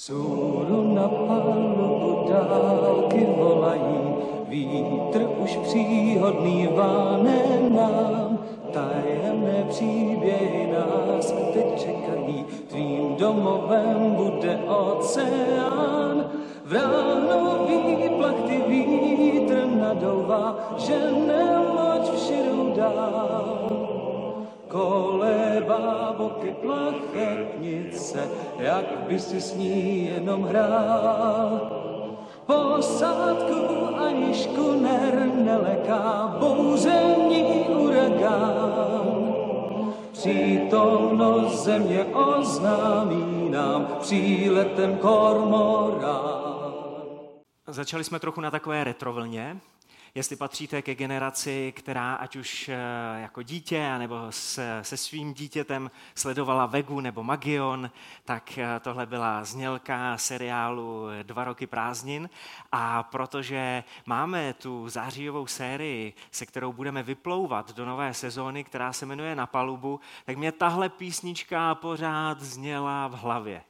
Vzhůru na palubu dálky volají, vítr už příhodný váne nám, tajemné příběhy nás teď čekají, tvým domovem bude oceán. V ráno výplachty vítr nadouvá, že nemoč vširu dál. Kolébá boky plachetnice, jak by si s ní jenom hrál. Posádku ani škuner neleká, bouzení uragán. Přítomnost země oznámí nám příletem kormorán. Začali jsme trochu na takové retrovlně, jestli patříte ke generaci, která ať už eh, jako dítě nebo se, se svým dítětem sledovala Vegu nebo Magion, tak eh, tohle byla znělka seriálu Dva roky prázdnin a protože máme tu zářijovou sérii, se kterou budeme vyplouvat do nové sezóny, která se jmenuje Na palubu, tak mě tahle písnička pořád zněla v hlavě.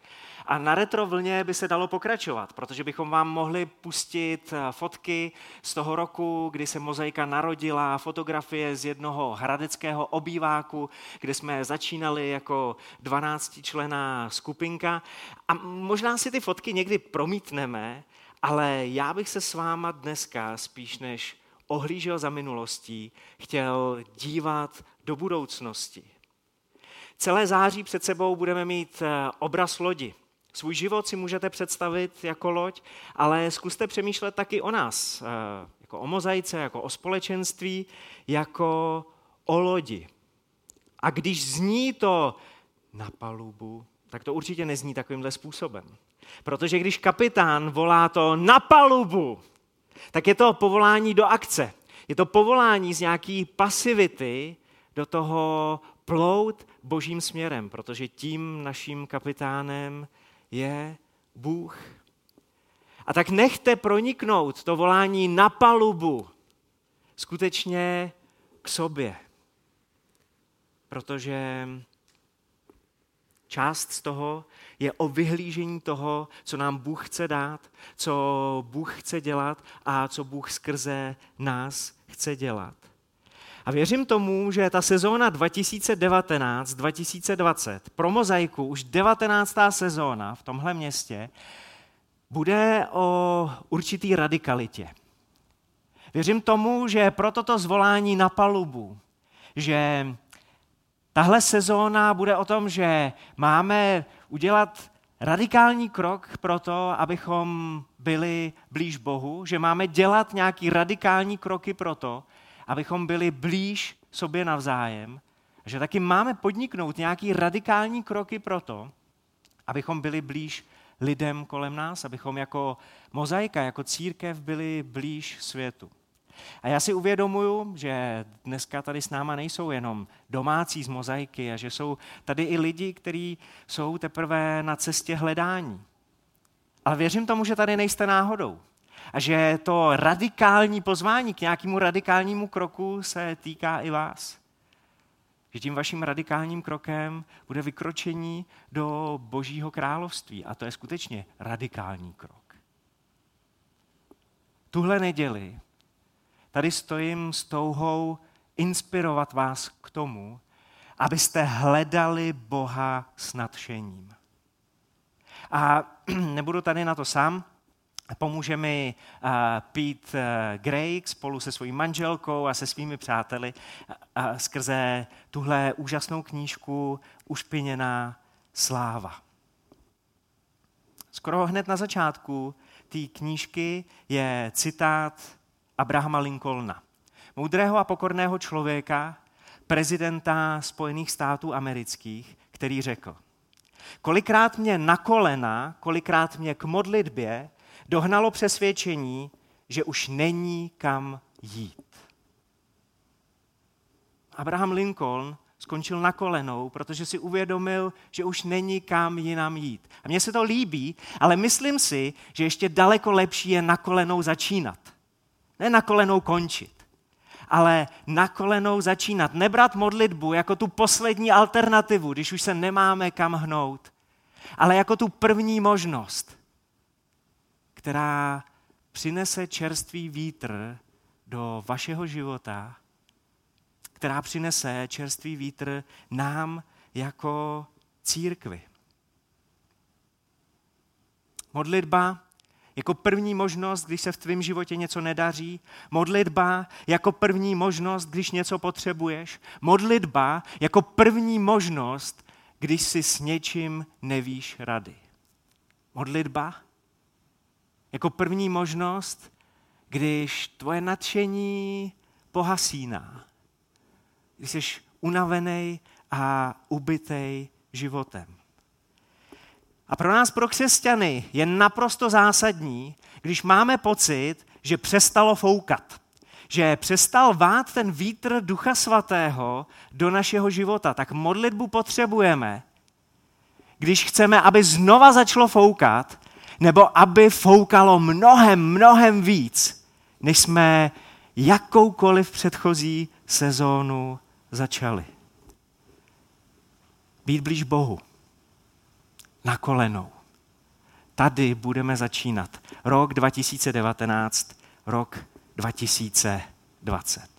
A na retro vlně by se dalo pokračovat, protože bychom vám mohli pustit eh, fotky z toho roku, kdy se mozaika narodila, fotografie z jednoho hradeckého obýváku, kde jsme začínali jako 12 člená skupinka. A možná si ty fotky někdy promítneme, ale já bych se s váma dneska spíš než ohlížel za minulostí, chtěl dívat do budoucnosti. Celé září před sebou budeme mít eh, obraz lodi. Svůj život si můžete představit jako loď, ale zkuste přemýšlet taky o nás, eh, jako o mozaice, jako o společenství, jako o lodi. A když zní to na palubu, tak to určitě nezní takovýmhle způsobem. Protože když kapitán volá to na palubu, tak je to povolání do akce. Je to povolání z nějaký pasivity do toho plout božím směrem, protože tím naším kapitánem je Bůh. A tak nechte proniknout to volání na palubu skutečně k sobě. Protože část z toho je o vyhlížení toho, co nám Bůh chce dát, co Bůh chce dělat a co Bůh skrze nás chce dělat. A věřím tomu, že ta sezóna 2019-2020 pro Mozaiku, už 19. sezóna v tomhle městě, bude o určitý radikalitě. Věřím tomu, že pro toto zvolání na palubu, že tahle sezóna bude o tom, že máme udělat radikální krok pro to, abychom byli blíž Bohu, že máme dělat nějaký radikální kroky pro to, abychom byli blíž sobě navzájem, že taky máme podniknout nějaký radikální kroky pro to, abychom byli blíž lidem kolem nás, abychom jako mozaika, jako církev byli blíž světu. A já si uvědomuju, že dneska tady s náma nejsou jenom domácí z mozaiky a že jsou tady i lidi, kteří jsou teprve na cestě hledání. Ale věřím tomu, že tady nejste náhodou a že to radikální pozvání k nějakému radikálnímu kroku se týká i vás. Že tím vaším radikálním krokem bude vykročení do Božího království. A to je skutečně radikální krok. Tuhle neděli tady stojím s touhou inspirovat vás k tomu, abyste hledali Boha s nadšením. A nebudu tady na to sám, Pomůže mi uh, Pete uh, Gray spolu se svojí manželkou a se svými přáteli uh, skrze tuhle úžasnou knížku Ušpiněná sláva. Skoro hned na začátku té knížky je citát Abrahama Lincolna, moudrého a pokorného člověka, prezidenta Spojených států amerických, který řekl, kolikrát mě na kolena, kolikrát mě k modlitbě dohnalo přesvědčení, že už není kam jít. Abraham Lincoln skončil na kolenou, protože si uvědomil, že už není kam jinam jít. A mně se to líbí, ale myslím si, že ještě daleko lepší je na kolenou začínat. Ne na kolenou končit, ale na kolenou začínat. Nebrat modlitbu jako tu poslední alternativu, když už se nemáme kam hnout, ale jako tu první možnost, která přinese čerstvý vítr do vašeho života, která přinese čerstvý vítr nám jako církvi. Modlitba jako první možnost, když se v tvém životě něco nedaří. Modlitba jako první možnost, když něco potřebuješ. Modlitba jako první možnost, když si s něčím nevíš rady. Modlitba jako první možnost, když tvoje nadšení pohasíná. Když jsi unavený a ubitej životem. A pro nás, pro křesťany, je naprosto zásadní, když máme pocit, že přestalo foukat, že přestal vát ten vítr Ducha Svatého do našeho života, tak modlitbu potřebujeme, když chceme, aby znova začalo foukat, nebo aby foukalo mnohem, mnohem víc, než jsme jakoukoliv předchozí sezónu začali. Být blíž Bohu na kolenou. Tady budeme začínat. Rok 2019, rok 2020.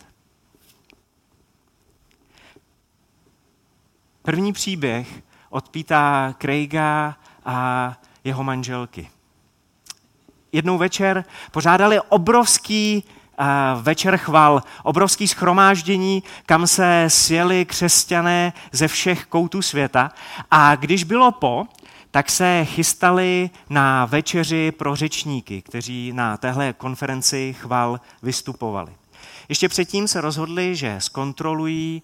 První příběh od Píta Craiga a jeho manželky. Jednou večer pořádali obrovský uh, večer chval, obrovský schromáždění, kam se sjeli křesťané ze všech koutů světa. A když bylo po, tak se chystali na večeři pro řečníky, kteří na téhle konferenci chval vystupovali. Ještě předtím se rozhodli, že zkontrolují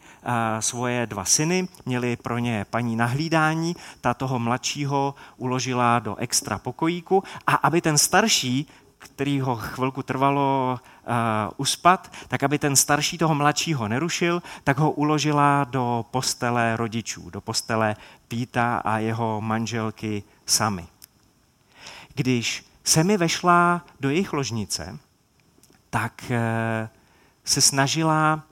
svoje dva syny, měli pro ně paní nahlídání, ta toho mladšího uložila do extra pokojíku a aby ten starší, který ho chvilku trvalo uh, uspat, tak aby ten starší toho mladšího nerušil, tak ho uložila do postele rodičů, do postele Píta a jeho manželky sami. Když se mi vešla do jejich ložnice, tak uh, se snažila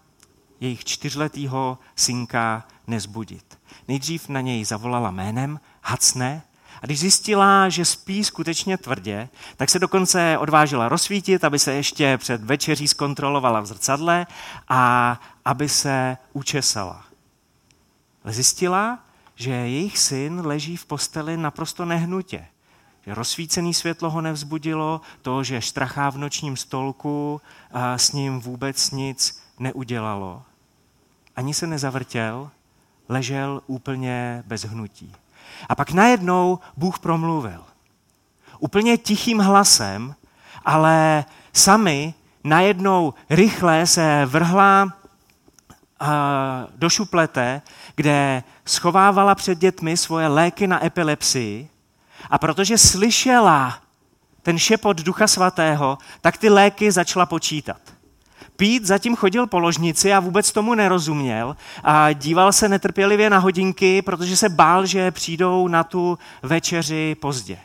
jejich čtyřletýho synka nezbudit. Nejdřív na něj zavolala jménem, hacne, a když zjistila, že spí skutečně tvrdě, tak se dokonce odvážila rozsvítit, aby se ještě před večeří zkontrolovala v zrcadle a aby se učesala. Zjistila, že jejich syn leží v posteli naprosto nehnutě. Rozsvícený světlo ho nevzbudilo, to, že štrachá v nočním stolku a s ním vůbec nic neudělalo. Ani se nezavrtěl, ležel úplně bez hnutí. A pak najednou Bůh promluvil. Úplně tichým hlasem, ale sami najednou rychle se vrhla do šuplete, kde schovávala před dětmi svoje léky na epilepsii a protože slyšela ten šepot Ducha Svatého, tak ty léky začala počítat. Pít zatím chodil po ložnici a vůbec tomu nerozuměl a díval se netrpělivě na hodinky, protože se bál, že přijdou na tu večeři pozdě.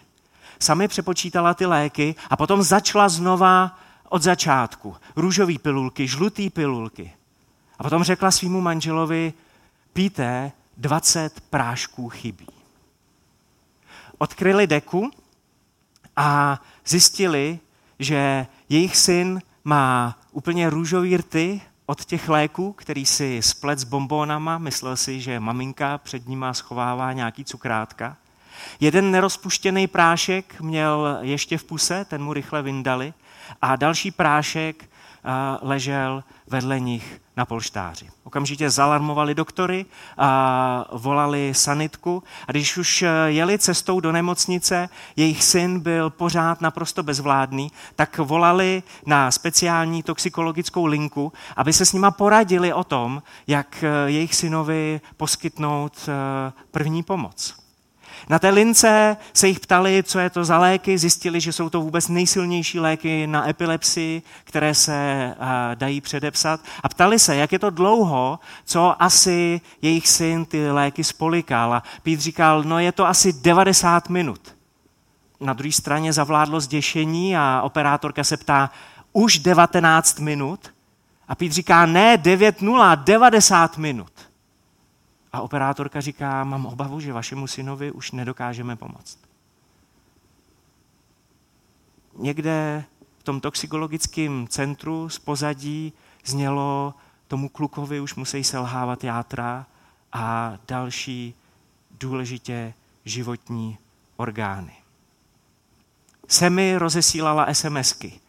Sami přepočítala ty léky a potom začala znova od začátku. Růžové pilulky, žluté pilulky. A potom řekla svýmu manželovi, píte, 20 prášků chybí. Odkryli deku a zjistili, že jejich syn má úplně růžový rty od těch léků, který si splet s bombónama, myslel si, že maminka před nima schovává nějaký cukrátka. Jeden nerozpuštěný prášek měl ještě v puse, ten mu rychle vyndali, a další prášek ležel vedle nich na polštáři. Okamžitě zalarmovali doktory a volali sanitku a když už jeli cestou do nemocnice, jejich syn byl pořád naprosto bezvládný, tak volali na speciální toxikologickou linku, aby se s nima poradili o tom, jak jejich synovi poskytnout první pomoc. Na té lince se jich ptali, co je to za léky, zjistili, že jsou to vůbec nejsilnější léky na epilepsii, které se dají předepsat. A ptali se, jak je to dlouho, co asi jejich syn ty léky spolikal. A Pít říkal, no je to asi 90 minut. Na druhé straně zavládlo zděšení a operátorka se ptá, už 19 minut? A Pít říká, ne, 9.0, 90 minut. A operátorka říká, mám obavu, že vašemu synovi už nedokážeme pomoct. Někde v tom toxikologickém centru z pozadí znělo, tomu klukovi už musí selhávat játra a další důležitě životní orgány. Semi rozesílala SMSky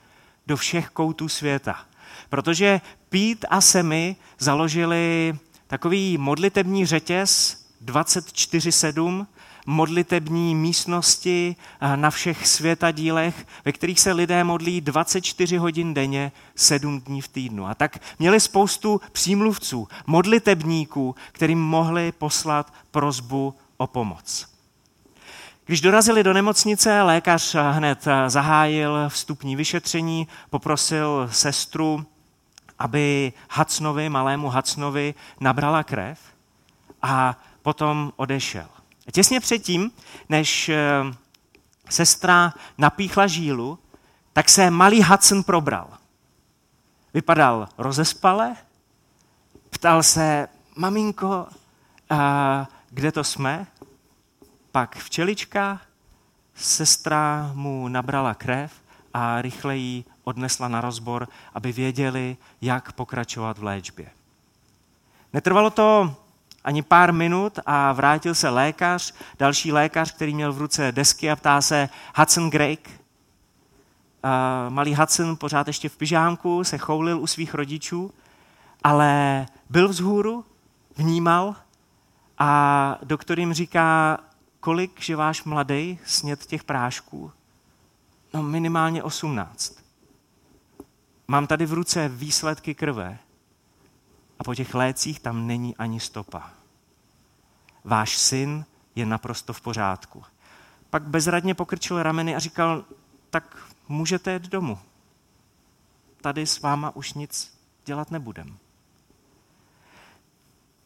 do všech koutů světa, protože Pete a Semi založili takový modlitební řetěz 24-7, modlitební místnosti eh, na všech světadílech, ve kterých se lidé modlí 24 hodin denně, 7 dní v týdnu. A tak měli spoustu přímluvců, modlitebníků, kterým mohli poslat prozbu o pomoc. Když dorazili do nemocnice, lékař hned zahájil vstupní vyšetření, poprosil sestru, aby Hacnovi, malému Hacnovi, nabrala krev a potom odešel. Těsně předtím, než eh, sestra napíchla žílu, tak se malý Hudson probral. Vypadal rozespale, ptal se, maminko, a kde to jsme? Pak včelička, sestra mu nabrala krev a rychle ji odnesla na rozbor, aby věděli, jak pokračovat v léčbě. Netrvalo to ani pár minut a vrátil se lékař, další lékař, který měl v ruce desky a ptá se Hudson. Uh, malý Hudson pořád ještě v pyžámku se choulil u svých rodičů, ale byl vzhůru, vnímal a doktor jim říká, kolik že váš mladý snět těch prášků? No minimálně 18. Mám tady v ruce výsledky krve a po těch lécích tam není ani stopa. Váš syn je naprosto v pořádku. Pak bezradně pokrčil rameny a říkal, tak můžete jít domů. Tady s váma už nic dělat nebudem.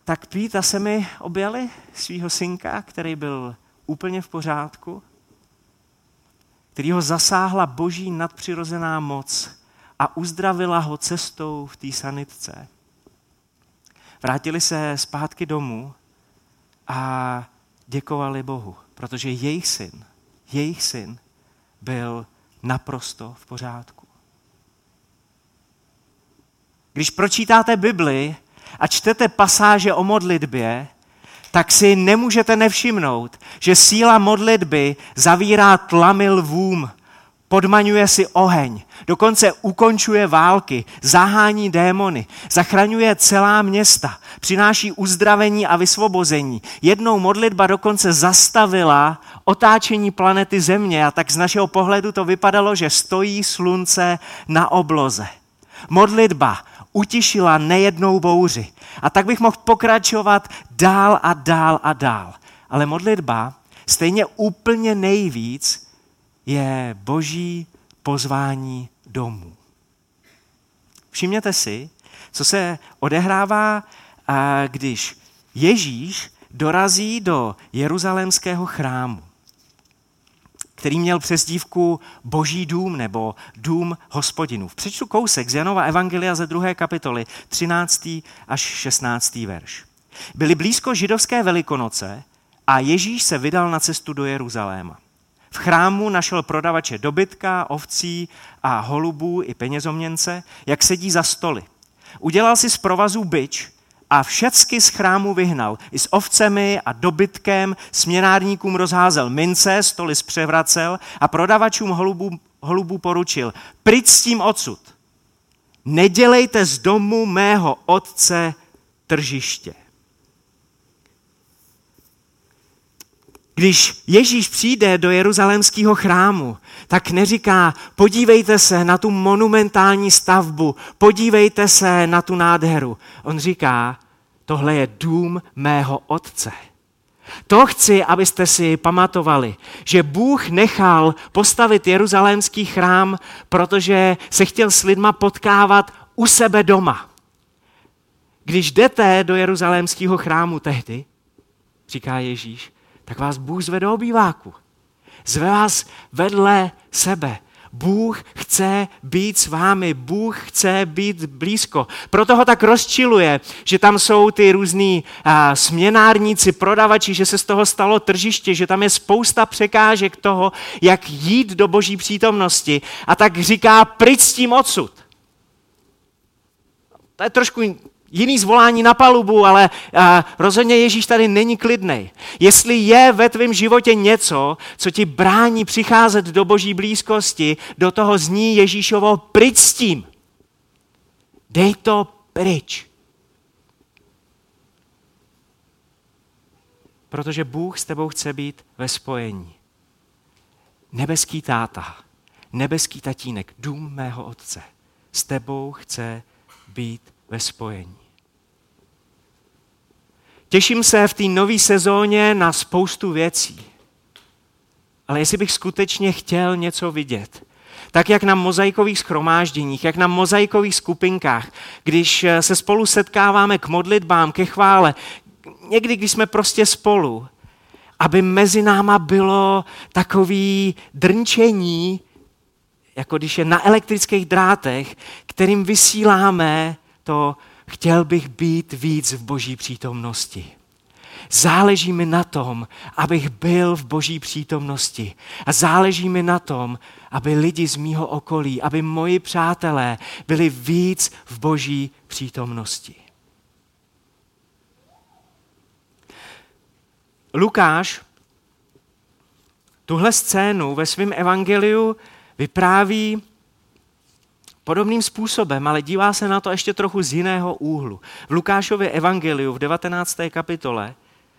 Tak Pít a se mi objali svého synka, který byl úplně v pořádku, který ho zasáhla boží nadpřirozená moc a uzdravila ho cestou v té sanitce. Vrátili se zpátky domů a děkovali Bohu, protože jejich syn, jejich syn byl naprosto v pořádku. Když pročítáte Bibli a čtete pasáže o modlitbě, tak si nemůžete nevšimnout, že síla modlitby zavírá tlamy lvům, podmaňuje si oheň, dokonce ukončuje války, zahání démony, zachraňuje celá města, přináší uzdravení a vysvobození. Jednou modlitba dokonce zastavila otáčení planety Země a tak z našeho pohledu to vypadalo, že stojí slunce na obloze. Modlitba utišila nejednou bouři. A tak bych mohl pokračovat dál a dál a dál. Ale modlitba stejně úplně nejvíc je boží pozvání domů. Všimněte si, co se odehrává, když Ježíš dorazí do jeruzalémského chrámu který měl přezdívku Boží dům nebo dům hospodinův. Přečtu kousek z Janova Evangelia ze druhé kapitoly, 13. až 16. verš. Byly blízko židovské velikonoce a Ježíš se vydal na cestu do Jeruzaléma. V chrámu našel prodavače dobytka, ovcí a holubů i penězoměnce, jak sedí za stoly. Udělal si z provazů byč a všecky z chrámu vyhnal. I s ovcemi a dobytkem směnárníkům rozházel mince, stoly zpřevracel a prodavačům holubů, holubů poručil. Pryč s tím odsud. Nedělejte z domu mého otce tržiště. Když Ježíš přijde do jeruzalémského chrámu, tak neříká, podívejte se na tu monumentální stavbu, podívejte se na tu nádheru. On říká, tohle je dům mého otce. To chci, abyste si pamatovali, že Bůh nechal postavit jeruzalémský chrám, protože se chtěl s lidma potkávat u sebe doma. Když jdete do jeruzalémského chrámu tehdy, říká Ježíš, tak vás Bůh zve do obýváku. Zve vás vedle sebe. Bůh chce být s vámi, Bůh chce být blízko. Proto ho tak rozčiluje, že tam jsou ty různí a, směnárníci, prodavači, že se z toho stalo tržiště, že tam je spousta překážek toho, jak jít do boží přítomnosti. A tak říká, pryč s tím odsud. To je trošku jiný zvolání na palubu, ale a, rozhodně Ježíš tady není klidný. Jestli je ve tvém životě něco, co ti brání přicházet do boží blízkosti, do toho zní Ježíšovo pryč s tím. Dej to pryč. Protože Bůh s tebou chce být ve spojení. Nebeský táta, nebeský tatínek, dům mého otce, s tebou chce být ve spojení. Těším se v té nové sezóně na spoustu věcí. Ale jestli bych skutečně chtěl něco vidět, tak jak na mozaikových schromážděních, jak na mozaikových skupinkách, když se spolu setkáváme k modlitbám, ke chvále, někdy, když jsme prostě spolu, aby mezi náma bylo takový drnčení, jako když je na elektrických drátech, kterým vysíláme to chtěl bych být víc v boží přítomnosti. Záleží mi na tom, abych byl v boží přítomnosti. A záleží mi na tom, aby lidi z mýho okolí, aby moji přátelé byli víc v boží přítomnosti. Lukáš tuhle scénu ve svém evangeliu vypráví podobným způsobem, ale dívá se na to ještě trochu z jiného úhlu. V Lukášově evangeliu v 19. kapitole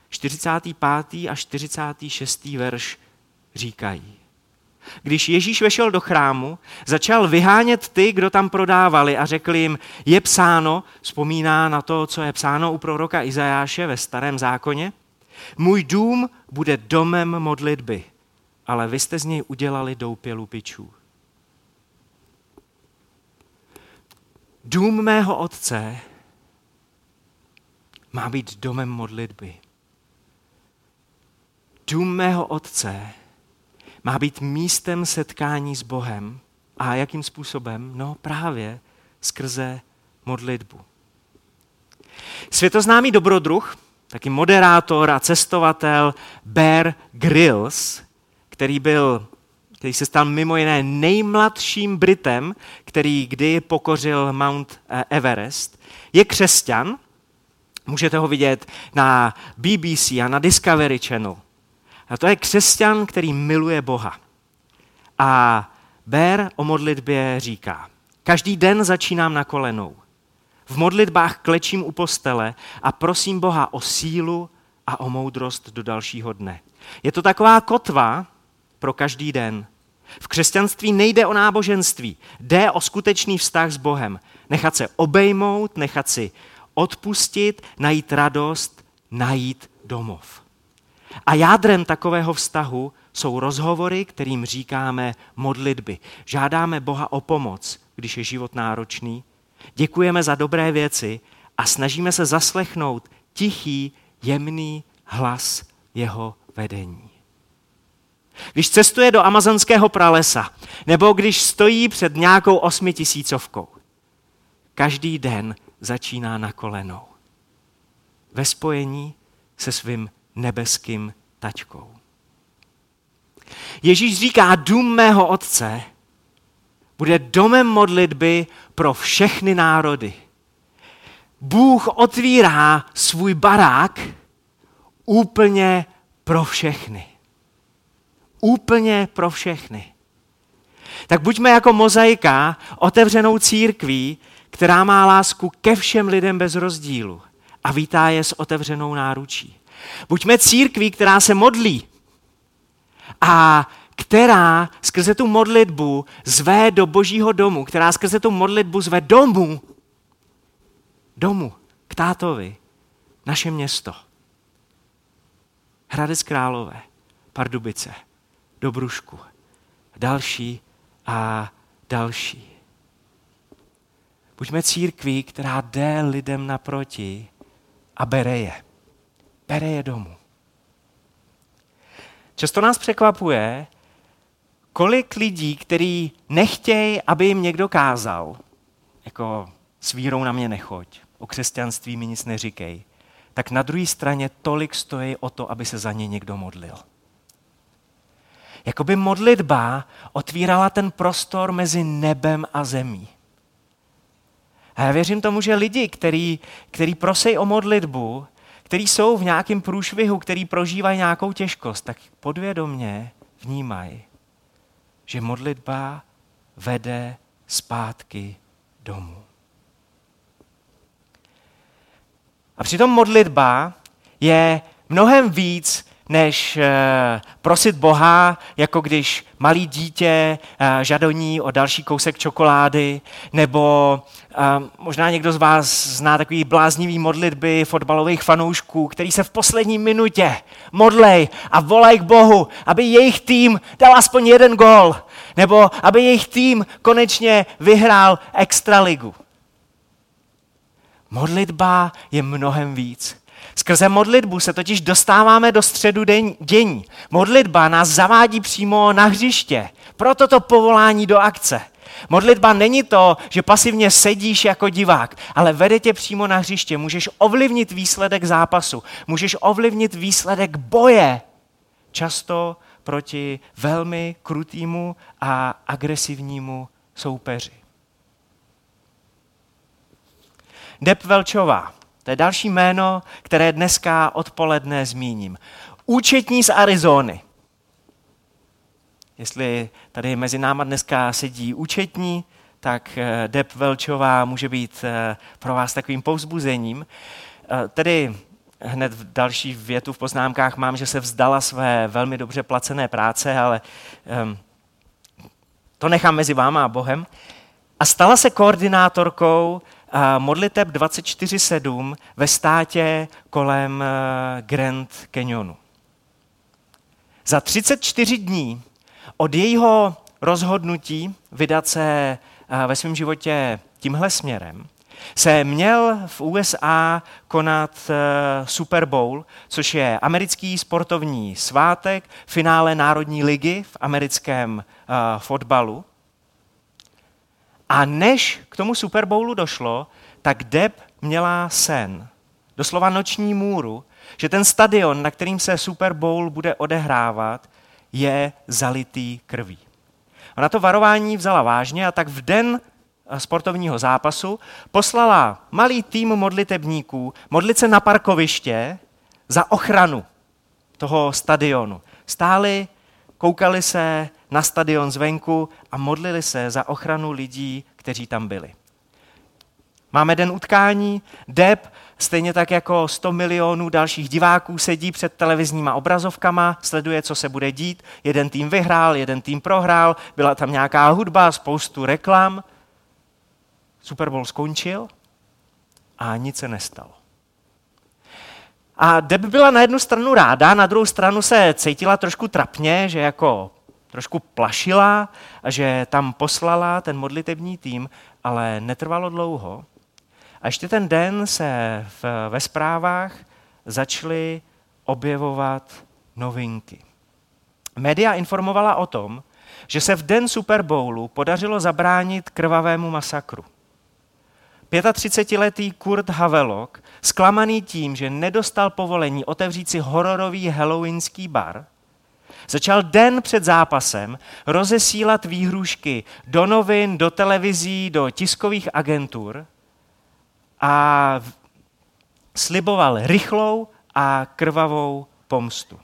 45. a 46. verš říkají. Když Ježíš vešel do chrámu, začal vyhánět ty, kdo tam prodávali a řekl jim, je psáno, vzpomíná na to, co je psáno u proroka Izajáše ve starém zákoně, můj dům bude domem modlitby, ale vy jste z něj udělali doupě lupičů. Dům mého otce má být domem modlitby. Dům mého otce má být místem setkání s Bohem. A jakým způsobem? No právě skrze modlitbu. Světoznámý dobrodruh, taky moderátor a cestovatel Bear Grylls, který byl který se stal mimo jiné nejmladším Britem, který kdy pokořil Mount eh, Everest, je křesťan. Můžete ho vidět na BBC a na Discovery Channel. A to je křesťan, který miluje Boha. A Ber o modlitbě říká, každý den začínám na kolenou. V modlitbách klečím u postele a prosím Boha o sílu a o moudrost do dalšího dne. Je to taková kotva, pro každý den. V křesťanství nejde o náboženství, jde o skutečný vztah s Bohem. Nechat se obejmout, nechat si odpustit, najít radost, najít domov. A jádrem takového vztahu jsou rozhovory, kterým říkáme modlitby. Žádáme Boha o pomoc, když je život náročný. Děkujeme za dobré věci a snažíme se zaslechnout tichý, jemný hlas jeho vedení. Když cestuje do amazonského pralesa, nebo když stojí před nějakou osmitisícovkou, každý den začíná na kolenou. Ve spojení se svým nebeským tačkou. Ježíš říká, dům mého otce bude domem modlitby pro všechny národy. Bůh otvírá svůj barák úplně pro všechny. Úplně pro všechny. Tak buďme jako mozaika otevřenou církví, která má lásku ke všem lidem bez rozdílu a vítá je s otevřenou náručí. Buďme církví, která se modlí a která skrze tu modlitbu zve do božího domu, která skrze tu modlitbu zve domů, domu, k tátovi, naše město. Hradec Králové, Pardubice, Dobrušku. Další a další. Buďme církví, která jde lidem naproti a bere je. Bere je domů. Často nás překvapuje, kolik lidí, kteří nechtějí, aby jim někdo kázal, jako s vírou na mě nechoď, o křesťanství mi nic neříkej, tak na druhé straně tolik stojí o to, aby se za ně někdo modlil. Jakoby modlitba otvírala ten prostor mezi nebem a zemí. A já věřím tomu, že lidi, který, který prosej o modlitbu, který jsou v nějakém průšvihu, který prožívají nějakou těžkost, tak podvědomně vnímají, že modlitba vede zpátky domů. A přitom modlitba je mnohem víc než eh, prosit Boha, jako když malý dítě eh, žadoní o další kousek čokolády, nebo eh, možná někdo z vás zná takový bláznivý modlitby fotbalových fanoušků, který se v poslední minutě modlej a volaj k Bohu, aby jejich tým dal aspoň jeden gol, nebo aby jejich tým konečně vyhrál extraligu. Modlitba je mnohem víc. Skrze modlitbu se totiž dostáváme do středu dění. Modlitba nás zavádí přímo na hřiště. Proto to povolání do akce. Modlitba není to, že pasivně sedíš jako divák, ale vede tě přímo na hřiště. Můžeš ovlivnit výsledek zápasu, můžeš ovlivnit výsledek boje. Často proti velmi krutýmu a agresivnímu soupeři. Deb Velčová to je další jméno, které dneska odpoledne zmíním. Účetní z Arizony. Jestli tady mezi náma dneska sedí účetní, tak eh, Deb Velčová může být eh, pro vás takovým povzbuzením. Eh, tedy hned v další větu v poznámkách mám, že se vzdala své velmi dobře placené práce, ale um, to nechám mezi váma a Bohem. A stala se koordinátorkou modliteb 24-7 ve státě kolem eh, Grand Canyonu. Za 34 dní od jejího rozhodnutí vydat se eh, ve svém životě tímhle směrem, se měl v USA konat eh, Super Bowl, což je americký sportovní svátek, finále Národní ligy v americkém fotbalu. A než k tomu Super Bowlu došlo, tak Deb měla sen, doslova noční můru, že ten stadion, na kterým se Super Bowl bude odehrávat, je zalitý krví. Ona to varování vzala vážně a tak v den eh, sportovního zápasu poslala malý tým modlitebníků modlit se na parkoviště za ochranu toho stadionu. Stáli, koukali se na stadion zvenku a modlili se za ochranu lidí, kteří tam byli. Máme den utkání, Deb, stejně tak jako 100 milionů dalších diváků sedí před televizníma obrazovkama, sleduje, co se bude dít. Jeden tým vyhrál, jeden tým prohrál, byla tam nějaká hudba, spoustu reklam. Super Bowl skončil a nic se nestalo. A Deb byla na jednu stranu ráda, na druhou stranu se cítila trošku trapně, že jako trošku plašila a že tam poslala ten modlitební tým, ale netrvalo dlouho. A ještě ten den se v, ve zprávách začaly objevovat novinky. Média informovala o tom, že se v den Super Bowlu podařilo zabránit krvavému masakru. 35-letý Kurt Havelock, zklamaný tím, že nedostal povolení otevřít si hororový halloweenský bar, Začal den před zápasem rozesílat výhrušky do novin, do televizí, do tiskových agentur a sliboval rychlou a krvavou pomstu.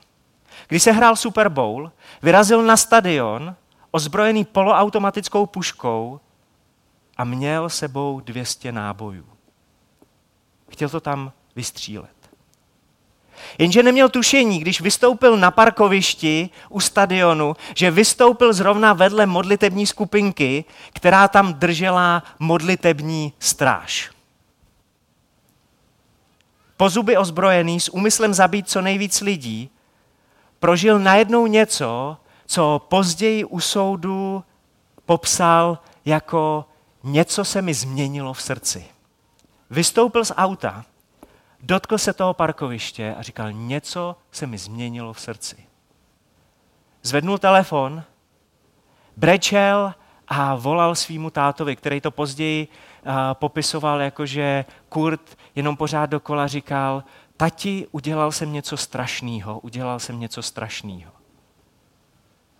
Když se hrál Super Bowl, vyrazil na stadion ozbrojený poloautomatickou puškou a měl sebou 200 nábojů. Chtěl to tam vystřílet. Jenže neměl tušení, když vystoupil na parkovišti u stadionu, že vystoupil zrovna vedle modlitební skupinky, která tam držela modlitební stráž. Po zuby ozbrojený s úmyslem zabít co nejvíc lidí, prožil najednou něco, co později u soudu popsal jako něco se mi změnilo v srdci. Vystoupil z auta, dotkl se toho parkoviště a říkal, něco se mi změnilo v srdci. Zvednul telefon brečel a volal svýmu tátovi, který to později uh, popisoval jako, že Kurt jenom pořád dokola říkal, tati, udělal jsem něco strašného, udělal jsem něco strašného.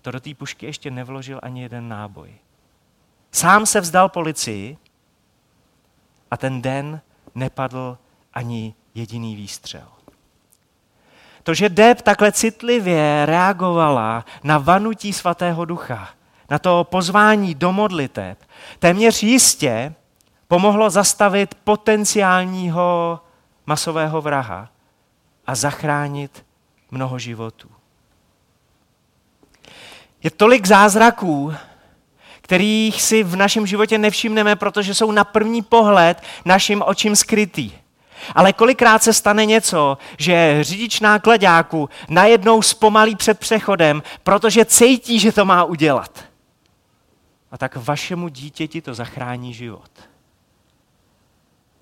To do té pušky ještě nevložil ani jeden náboj. Sám se vzdal policii a ten den nepadl ani jediný výstřel. To, že Deb takhle citlivě reagovala na vanutí svatého ducha, na to pozvání do modliteb, téměř jistě pomohlo zastavit potenciálního masového vraha a zachránit mnoho životů. Je tolik zázraků, kterých si v našem životě nevšimneme, protože jsou na první pohled našim očím skrytý. Ale kolikrát se stane něco, že řidič nákladáku najednou zpomalí před přechodem, protože cítí, že to má udělat. A tak vašemu dítěti to zachrání život.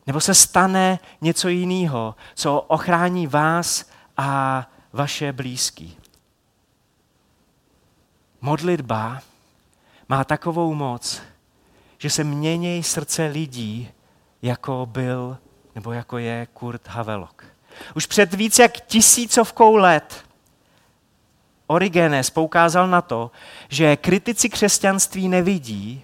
Nebo se stane něco jiného, co ochrání vás a vaše blízký. Modlitba má takovou moc, že se mění srdce lidí, jako byl nebo jako je Kurt Havelok. Už před víc jak tisícovkou let Origenes poukázal na to, že kritici křesťanství nevidí,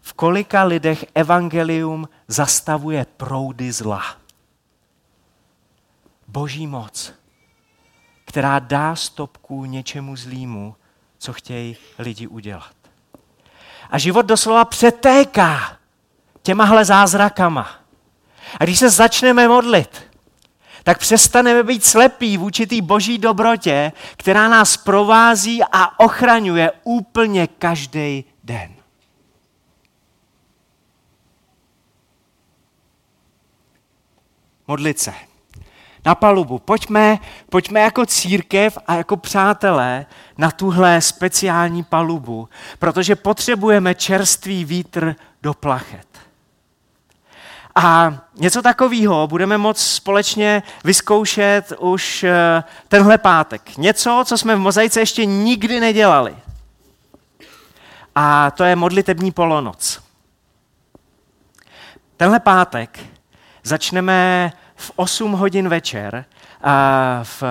v kolika lidech evangelium zastavuje proudy zla. Boží moc, která dá stopku něčemu zlýmu, co chtějí lidi udělat. A život doslova přetéká těmahle zázrakama. A když se začneme modlit, tak přestaneme být slepí v určitý boží dobrotě, která nás provází a ochraňuje úplně každý den. Modlit se. Na palubu. Pojďme, pojďme jako církev a jako přátelé na tuhle speciální palubu, protože potřebujeme čerstvý vítr do plachet. A něco takového budeme moct společně vyzkoušet už eh, tenhle pátek. Něco, co jsme v mozaice ještě nikdy nedělali. A to je modlitební polonoc. Tenhle pátek začneme v 8 hodin večer v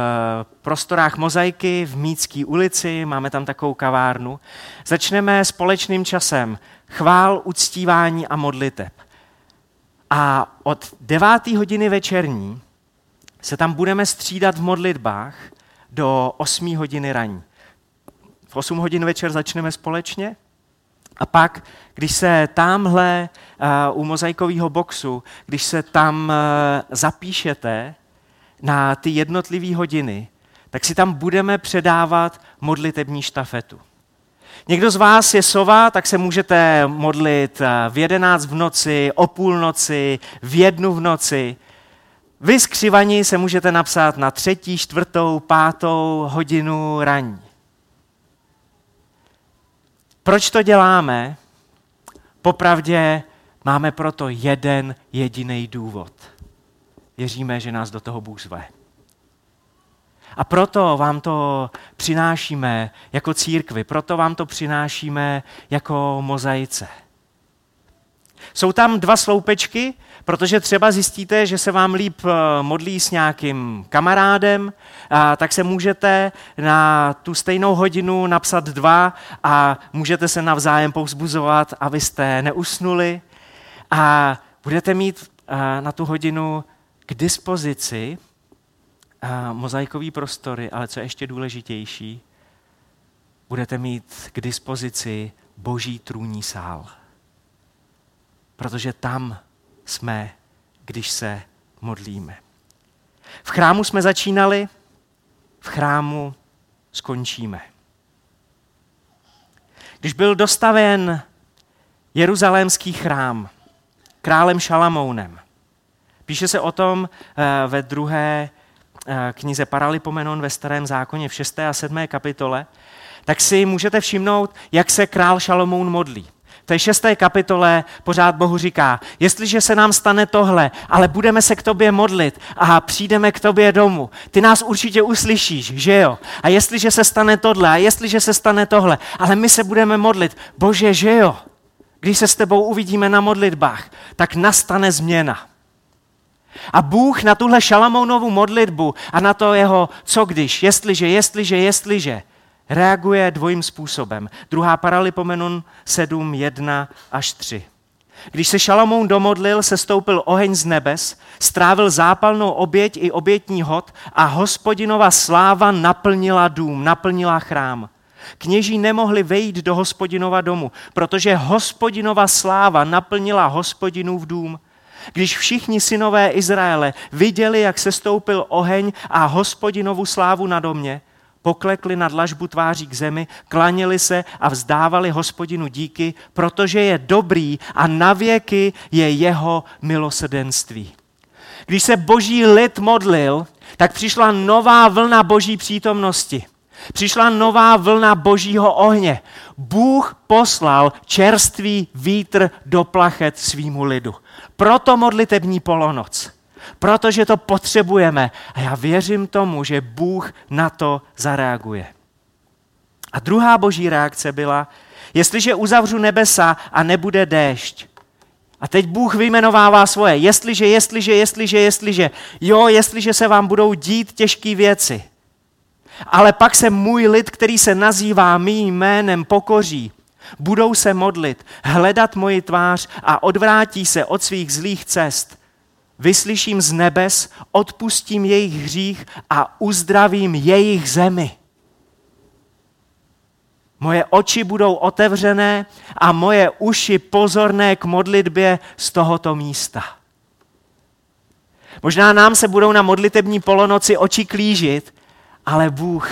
prostorách Mozaiky v Mícký ulici, máme tam takovou kavárnu. Začneme společným časem chvál, uctívání a modliteb. A od 9. hodiny večerní se tam budeme střídat v modlitbách do 8 hodiny raní. V 8 hodin večer začneme společně a pak, když se tamhle uh, u mozaikového boxu, když se tam uh, zapíšete na ty jednotlivé hodiny, tak si tam budeme předávat modlitební štafetu. Někdo z vás je sova, tak se můžete modlit eh, v jedenáct v noci, o půlnoci, v jednu v noci. Vy skřivaní se můžete napsat na třetí, čtvrtou, pátou hodinu raní. Proč to děláme? Popravdě máme proto jeden jediný důvod. Věříme, že nás do toho Bůh zve. A proto vám to přinášíme jako církvi, proto vám to přinášíme jako mozaice. Jsou tam dva sloupečky, protože třeba zjistíte, že se vám líp eh, modlí s nějakým kamarádem, a tak se můžete na tu stejnou hodinu napsat dva a můžete se navzájem povzbuzovat, abyste neusnuli. A budete mít eh, na tu hodinu k dispozici mozaikový prostory, ale co je ještě důležitější, budete mít k dispozici boží trůní sál. Protože tam jsme, když se modlíme. V chrámu jsme začínali, v chrámu skončíme. Když byl dostaven jeruzalémský chrám králem Šalamounem, píše se o tom eh, ve druhé knize Paralipomenon ve Starém zákoně v 6. a 7. kapitole, tak si můžete všimnout, jak se král Šalomoun modlí. té šesté kapitole pořád Bohu říká, jestliže se nám stane tohle, ale budeme se k tobě modlit a přijdeme k tobě domů, ty nás určitě uslyšíš, že jo? A jestliže se stane tohle, a jestliže se stane tohle, ale my se budeme modlit, bože, že jo? Když se s tebou uvidíme na modlitbách, tak nastane změna. A Bůh na tuhle Šalamounovu modlitbu a na to jeho co když, jestliže, jestliže, jestliže, reaguje dvojím způsobem. Druhá paralipomenon 7, 1 až 3. Když se Šalamoun domodlil, se stoupil oheň z nebes, strávil zápalnou oběť i obětní hod a hospodinova sláva naplnila dům, naplnila chrám. Kněží nemohli vejít do hospodinova domu, protože hospodinova sláva naplnila hospodinův dům. Když všichni synové Izraele viděli, jak se stoupil oheň a hospodinovu slávu na domě, poklekli na dlažbu tváří k zemi, klaněli se a vzdávali hospodinu díky, protože je dobrý a navěky je jeho milosedenství. Když se boží lid modlil, tak přišla nová vlna boží přítomnosti. Přišla nová vlna božího ohně. Bůh poslal čerstvý vítr do plachet svýmu lidu. Proto modlitební polonoc. Protože to potřebujeme. A já věřím tomu, že Bůh na to zareaguje. A druhá boží reakce byla, jestliže uzavřu nebesa a nebude déšť. A teď Bůh vyjmenovává svoje, jestliže, jestliže, jestliže, jestliže, jo, jestliže se vám budou dít těžké věci. Ale pak se můj lid, který se nazývá mým jménem, pokoří. Budou se modlit, hledat moji tvář a odvrátí se od svých zlých cest. Vyslyším z nebes, odpustím jejich hřích a uzdravím jejich zemi. Moje oči budou otevřené a moje uši pozorné k modlitbě z tohoto místa. Možná nám se budou na modlitební polonoci oči klížit, ale Bůh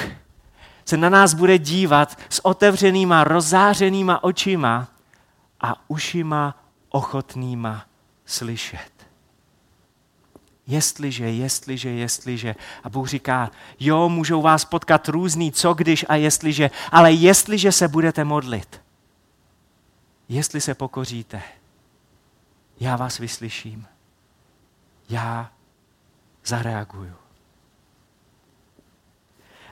se na nás bude dívat s otevřenýma, rozářenýma očima a ušima ochotnýma slyšet. Jestliže, jestliže, jestliže. A Bůh říká, jo, můžou vás potkat různý co když a jestliže, ale jestliže se budete modlit, jestli se pokoříte, já vás vyslyším. Já zareaguju.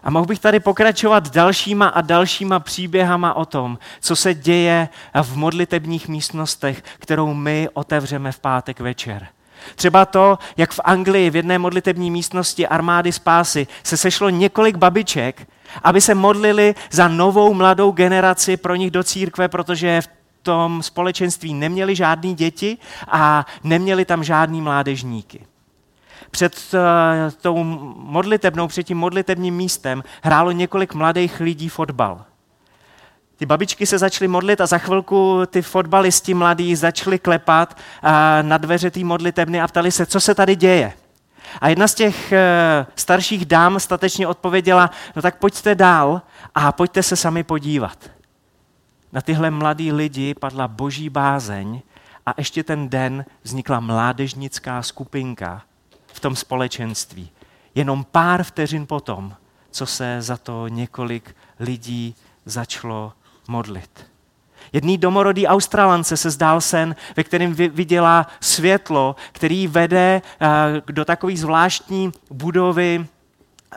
A mohl bych tady pokračovat dalšíma a dalšíma příběhama o tom, co se děje v modlitebních místnostech, kterou my otevřeme v pátek večer. Třeba to, jak v Anglii v jedné modlitební místnosti armády spásy se sešlo několik babiček, aby se modlili za novou mladou generaci pro nich do církve, protože v tom společenství neměli žádný děti a neměli tam žádný mládežníky před uh, tou modlitebnou, před tím modlitebním místem hrálo několik mladých lidí fotbal. Ty babičky se začaly modlit a za chvilku ty fotbalisti mladí začali klepat uh, na dveře té modlitebny a ptali se, co se tady děje. A jedna z těch uh, starších dám statečně odpověděla, no tak pojďte dál a pojďte se sami podívat. Na tyhle mladí lidi padla boží bázeň a ještě ten den vznikla mládežnická skupinka, v tom společenství. Jenom pár vteřin potom, co se za to několik lidí začalo modlit. Jedný domorodý Australance se zdál sen, ve kterém viděla světlo, který vede eh, do takové zvláštní budovy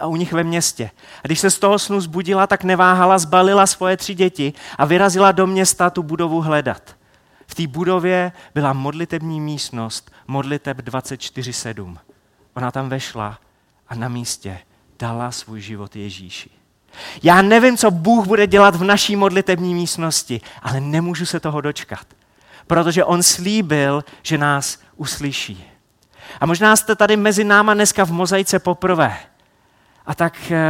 u nich ve městě. A když se z toho snu zbudila, tak neváhala, zbalila svoje tři děti a vyrazila do města tu budovu hledat. V té budově byla modlitební místnost, modliteb 24-7. Ona tam vešla a na místě dala svůj život Ježíši. Já nevím, co Bůh bude dělat v naší modlitební místnosti, ale nemůžu se toho dočkat, protože On slíbil, že nás uslyší. A možná jste tady mezi náma dneska v mozaice poprvé. A tak e,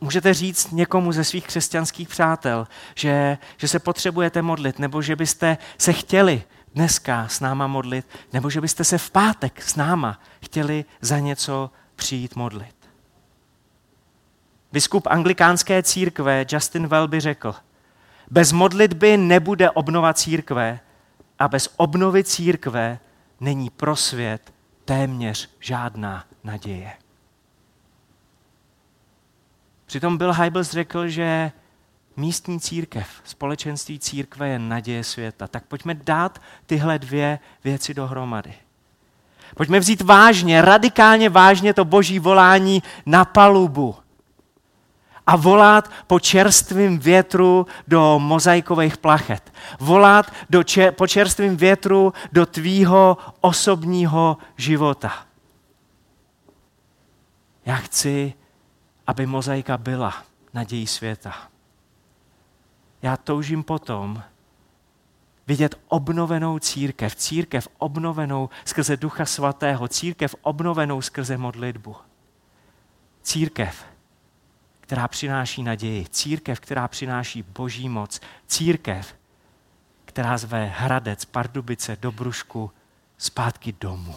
můžete říct někomu ze svých křesťanských přátel, že, že se potřebujete modlit, nebo že byste se chtěli dneska s náma modlit, nebo že byste se v pátek s náma chtěli za něco přijít modlit. Biskup anglikánské církve Justin Welby řekl, bez modlitby nebude obnova církve a bez obnovy církve není pro svět téměř žádná naděje. Přitom Bill Hybels řekl, že místní církev, společenství církve je naděje světa. Tak pojďme dát tyhle dvě věci dohromady. Pojďme vzít vážně, radikálně vážně to boží volání na palubu a volat po čerstvém větru do mozaikových plachet. Volat do če- po čerstvém větru do tvýho osobního života. Já chci, aby mozaika byla nadějí světa. Já toužím potom vidět obnovenou církev, církev obnovenou skrze Ducha Svatého, církev obnovenou skrze modlitbu. Církev, která přináší naději, církev, která přináší boží moc, církev, která zve Hradec, Pardubice, Dobrušku zpátky domů.